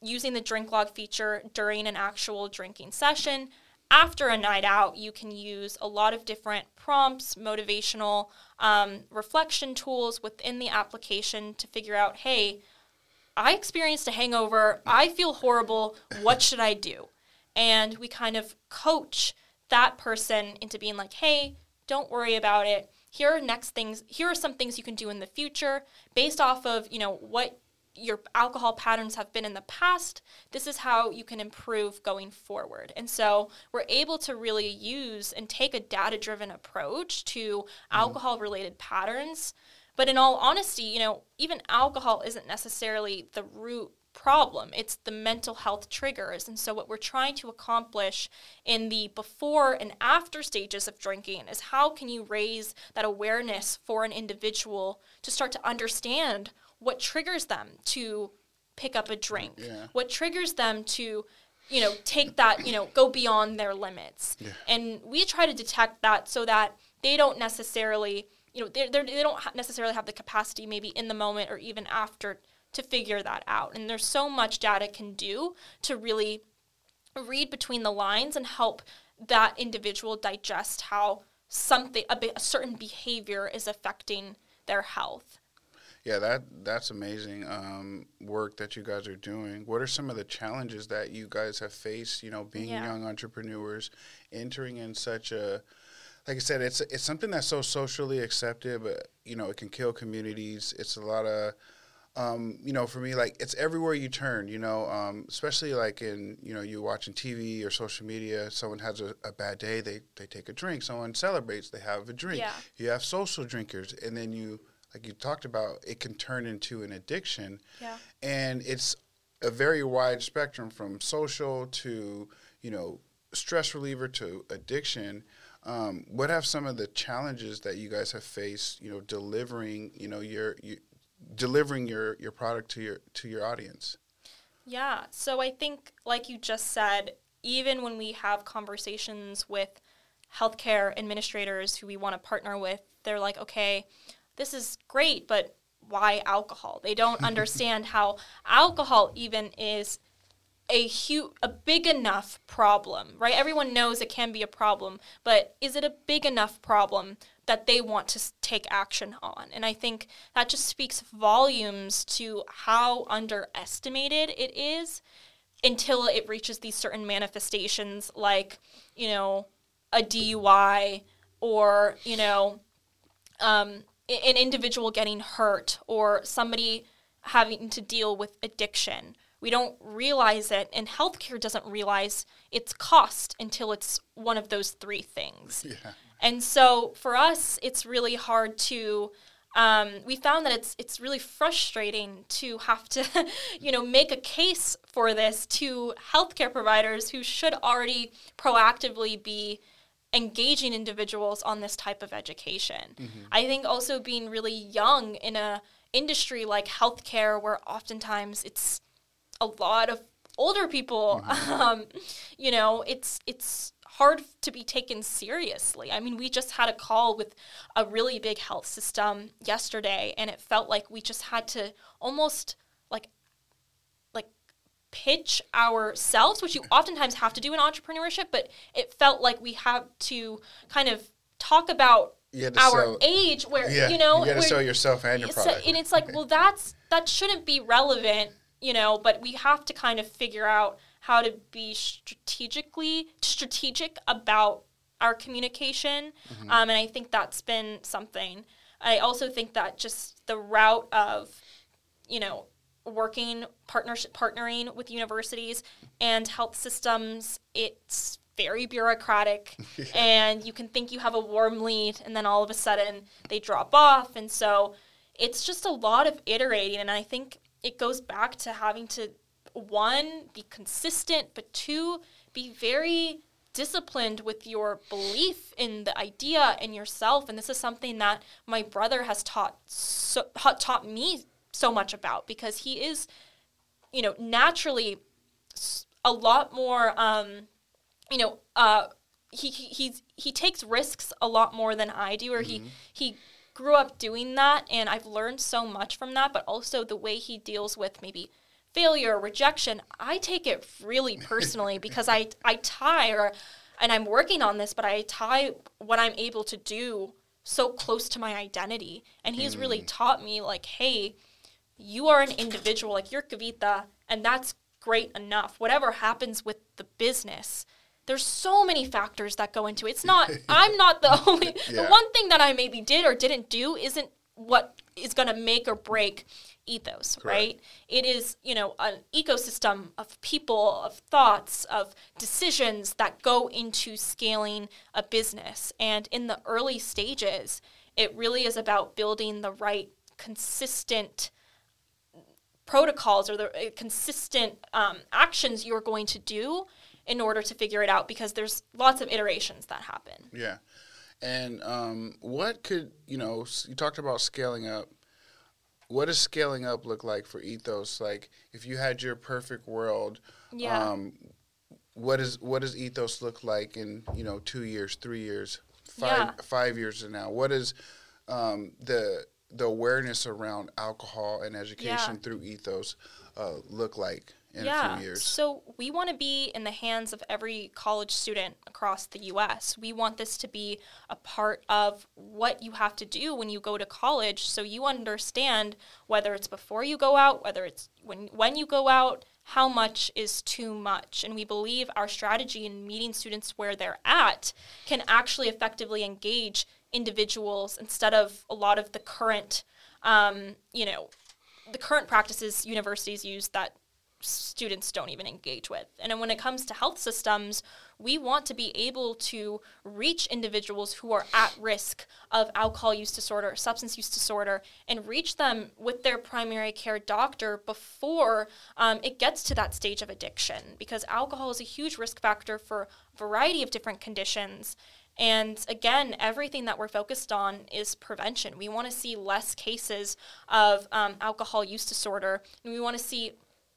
using the drink log feature during an actual drinking session after a night out, you can use a lot of different prompts, motivational um, reflection tools within the application to figure out hey, I experienced a hangover. I feel horrible. What should I do? And we kind of coach that person into being like, hey, don't worry about it. Here are next things. Here are some things you can do in the future based off of, you know, what your alcohol patterns have been in the past, this is how you can improve going forward. And so we're able to really use and take a data driven approach to mm-hmm. alcohol related patterns. But in all honesty, you know, even alcohol isn't necessarily the root problem. It's the mental health triggers. And so, what we're trying to accomplish in the before and after stages of drinking is how can you raise that awareness for an individual to start to understand what triggers them to pick up a drink, yeah. what triggers them to you know take that you know go beyond their limits yeah. and we try to detect that so that they don't necessarily you know they're, they're, they don't necessarily have the capacity maybe in the moment or even after to figure that out and there's so much data can do to really read between the lines and help that individual digest how something a, a certain behavior is affecting their health Yeah, that that's amazing um, work that you guys are doing. What are some of the challenges that you guys have faced? You know, being Yeah. young entrepreneurs, entering in such a, like I said, it's it's something that's so socially accepted, but you know, it can kill communities. It's a lot of, um, you know, for me, like it's everywhere you turn. You know, um, especially like in you know, you watching TV or social media. Someone has a, a bad day, they they take a drink. Someone celebrates, they have a drink. Yeah. You have social drinkers, and then you like you talked about, it can turn into an addiction Yeah. and it's a very wide spectrum from social to you know stress reliever to addiction um, what have some of the challenges that you guys have faced you know delivering you know your you, delivering your your product to your to your audience Yeah. So I think, like you just said, even when we have conversations with healthcare administrators who we want to partner with, they're like, okay, this is great, but why alcohol? They don't understand how alcohol even is a huge, a big enough problem, right? Everyone knows it can be a problem, but is it a big enough problem that they want to take action on? And I think that just speaks volumes to how underestimated it is until it reaches these certain manifestations like, you know, a DUI or, you know, um, an individual getting hurt or somebody having to deal with addiction. We don't realize it, and healthcare doesn't realize its cost until it's one of those three things. yeah And so for us, it's really hard to. Um, we found that it's it's really frustrating to have to, you know, make a case for this to healthcare providers who should already proactively be engaging individuals on this type of education. I think also being really young in a industry like healthcare, where oftentimes it's a lot of older people, um, you know, it's it's hard to be taken seriously. I mean, we just had a call with a really big health system yesterday, and it felt like we just had to almost like like pitch ourselves, which you oftentimes have to do in entrepreneurship, but it felt like we had to kind of talk about You had to our sell- age where yeah you know you got to sell yourself and your product and it's like, well, that's that shouldn't be relevant, you know. But we have to kind of figure out how to be strategically strategic about our communication, Mm-hmm. um, and I think that's been something. I also think that just the route of, you know, working partnership partnering with universities and health systems, it's very bureaucratic and you can think you have a warm lead and then all of a sudden they drop off. And so it's just a lot of iterating. And i think it goes back to having to one be consistent but two be very disciplined with your belief in the idea and yourself. And this is something that my brother has taught so ha- taught me so much about because he is you know naturally a lot more um you know, uh, he, he he's he takes risks a lot more than I do, or he he grew up doing that, and I've learned so much from that. But also the way he deals with maybe failure, or rejection, I take it really personally because I I tie or and I'm working on this, but I tie what I'm able to do so close to my identity, and he's really taught me like, hey, you are an individual, like you're Kavita, and that's great enough. Whatever happens with the business, there's so many factors that go into it. It's not, I'm not the only, the one thing that I maybe did or didn't do isn't what is going to make or break ethos, right? It is, you know, an ecosystem of people, of thoughts, of decisions that go into scaling a business. And in the early stages, it really is about building the right consistent protocols or the uh, consistent um, actions you're going to do in order to figure it out because there's lots of iterations that happen. Yeah. And um, what could, you know, you talked about scaling up. What does scaling up look like for Ethos? Like, if you had your perfect world, Yeah. um, what is what does Ethos look like in you know two years, three years, five Yeah. five years from now? What is um, the the awareness around alcohol and education Yeah. through Ethos uh, look like in yeah. a few years? So we want to be in the hands of every college student across the U.S. We want this to be a part of what you have to do when you go to college, so you understand whether it's before you go out, whether it's when when you go out, how much is too much. And we believe our strategy in meeting students where they're at can actually effectively engage individuals instead of a lot of the current, um, you know, the current practices universities use that students don't even engage with. And when it comes to health systems, we want to be able to reach individuals who are at risk of alcohol use disorder, substance use disorder, and reach them with their primary care doctor before um, it gets to that stage of addiction. Because alcohol is a huge risk factor for a variety of different conditions. And again, everything that we're focused on is prevention. We want to see less cases of um, alcohol use disorder, and we want to see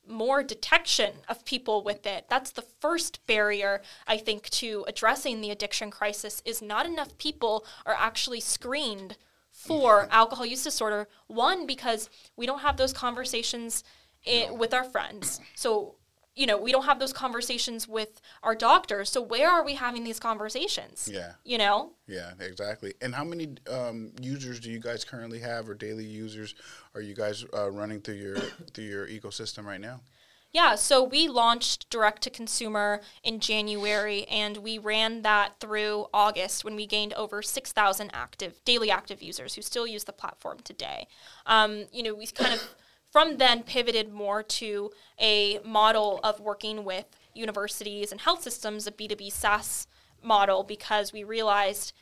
more detection of people with it. That's the first barrier, I think, to addressing the addiction crisis is not enough people are actually screened for alcohol use disorder. One, because we don't have those conversations i- with our friends. So you know, we don't have those conversations with our doctors. So where are we having these conversations? Yeah. You know? Yeah, exactly. And how many um, users do you guys currently have, or daily users, are you guys uh, running through your through your ecosystem right now? Yeah, so we launched direct to consumer in January and we ran that through August when we gained over 6,000 active daily active users who still use the platform today. Um, you know, we kind of from then pivoted more to a model of working with universities and health systems, a B2B SaaS model, because we realized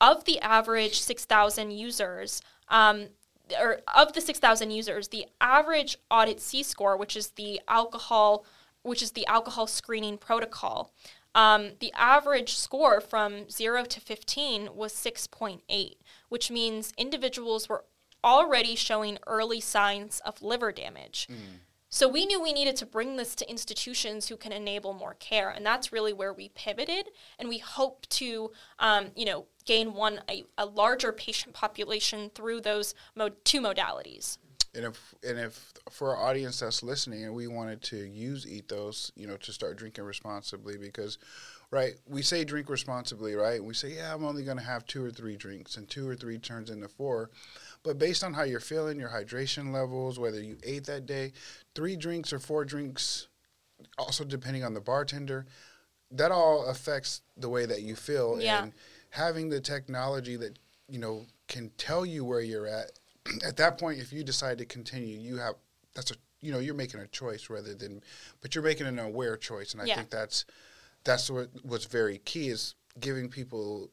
of the average 6,000 users, um, or of the 6,000 users, the average AUDIT-C score, which is the alcohol, which is the alcohol screening protocol, um, the average score from 0 to 15 was 6.8, which means individuals were already showing early signs of liver damage. So we knew we needed to bring this to institutions who can enable more care, and that's really where we pivoted. And we hope to, um, you know, gain one a, a larger patient population through those mo- two modalities. And if and if for our audience that's listening and we wanted to use ethos, you know, to start drinking responsibly because right, we say drink responsibly, right? We say, yeah, I'm only going to have two or three drinks and two or three turns into four. But based on how you're feeling, your hydration levels, whether you ate that day, three drinks or four drinks, also depending on the bartender, that all affects the way that you feel. Yeah. And having the technology that, you know, can tell you where you're at, at that point, if you decide to continue, you have, that's a, you know, you're making a choice rather than, but you're making an aware choice. And I Yeah. think that's, that's what, what's very key is giving people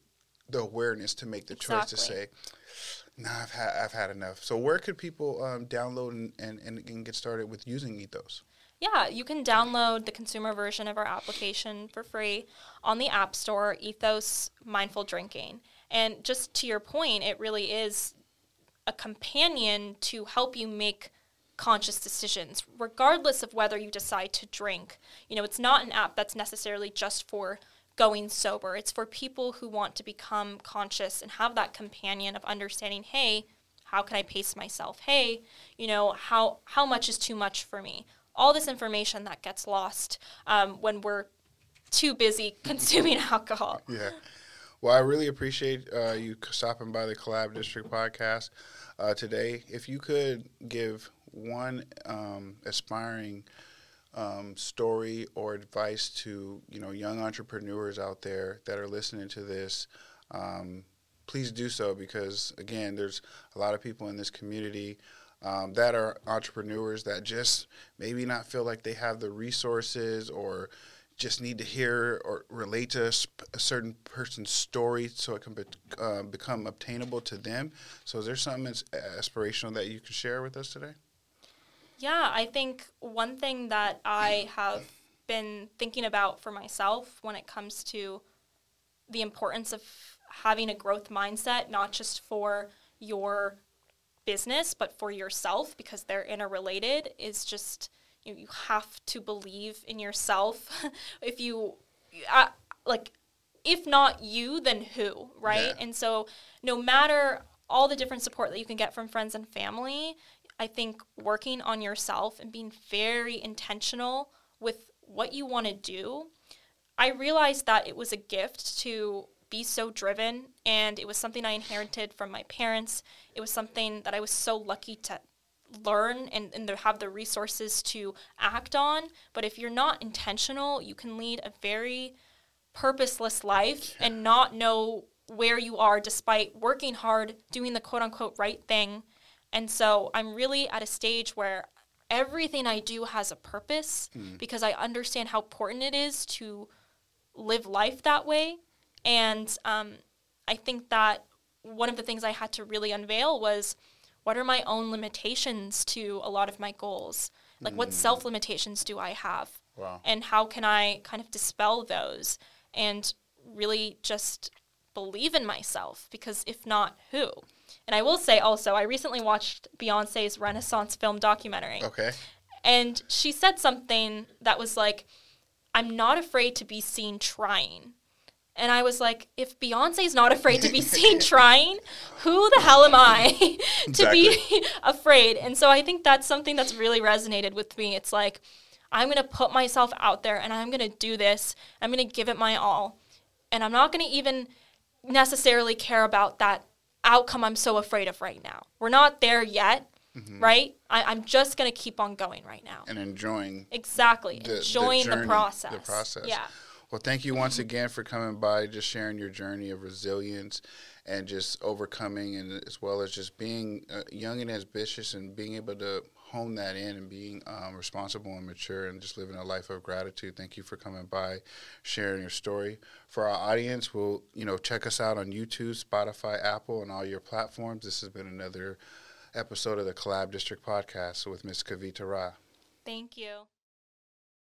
the awareness to make the choice to say, nah, I've had, I've had enough. So where could people um, download and, and, and, and get started with using Ethos? Yeah, you can download the consumer version of our application for free on the App Store, Ethos Mindful Drinking. And just to your point, it really is a companion to help you make conscious decisions, regardless of whether you decide to drink. You know, it's not an app that's necessarily just for going sober, it's for people who want to become conscious and have that companion of understanding, hey, how can I pace myself? Hey, you know, how, how much is too much for me? All this information that gets lost um, when we're too busy consuming alcohol. Yeah. Well, I really appreciate uh, you stopping by the Collab District podcast uh, today. If you could give one um, aspiring um, story or advice to you know young entrepreneurs out there that are listening to this, um, please do so because again, there's a lot of people in this community um, that are entrepreneurs that just maybe not feel like they have the resources or just need to hear or relate to a, sp- a certain person's story so it can be, uh, become obtainable to them. So, is there something that's aspirational that you can share with us today? Yeah, I think one thing that I have been thinking about for myself when it comes to the importance of having a growth mindset, not just for your business, but for yourself, because they're interrelated, is just you, know, you have to believe in yourself. if you, uh, like, if not you, then who, right? Yeah. And so, no matter all the different support that you can get from friends and family, I think working on yourself and being very intentional with what you want to do, I realized that it was a gift to be so driven and it was something I inherited from my parents. It was something that I was so lucky to learn and, and have the resources to act on. But if you're not intentional, you can lead a very purposeless life and not know where you are despite working hard, doing the quote unquote right thing. And so I'm really at a stage where everything I do has a purpose mm. because I understand how important it is to live life that way. And um, I think that one of the things I had to really unveil was what are my own limitations to a lot of my goals? Like, mm. what self limitations do I have? Wow. And how can I kind of dispel those and really just believe in myself? Because if not, who? And I will say also, I recently watched Beyonce's Renaissance film documentary. Okay. And she said something that was like, I'm not afraid to be seen trying. And I was like, if Beyonce's not afraid to be seen trying, who the hell am I to be afraid? And so I think that's something that's really resonated with me. It's like, I'm going to put myself out there and I'm going to do this. I'm going to give it my all. And I'm not going to even necessarily care about that outcome I'm so afraid of right now. We're not there yet, mm-hmm. right? I, am just going to keep on going right now. And enjoying. Exactly. The, enjoying the, journey, the process. The process. Yeah. Well, thank you once again for coming by, just sharing your journey of resilience and just overcoming, and as well as just being uh, young and ambitious and being able to hone that in and being um, responsible and mature and just living a life of gratitude. Thank you for coming by, sharing your story. For our audience, we'll you know check us out on YouTube, Spotify, Apple, and all your platforms. This has been another episode of the Collab District Podcast with Miss Kavita Rai. Thank you.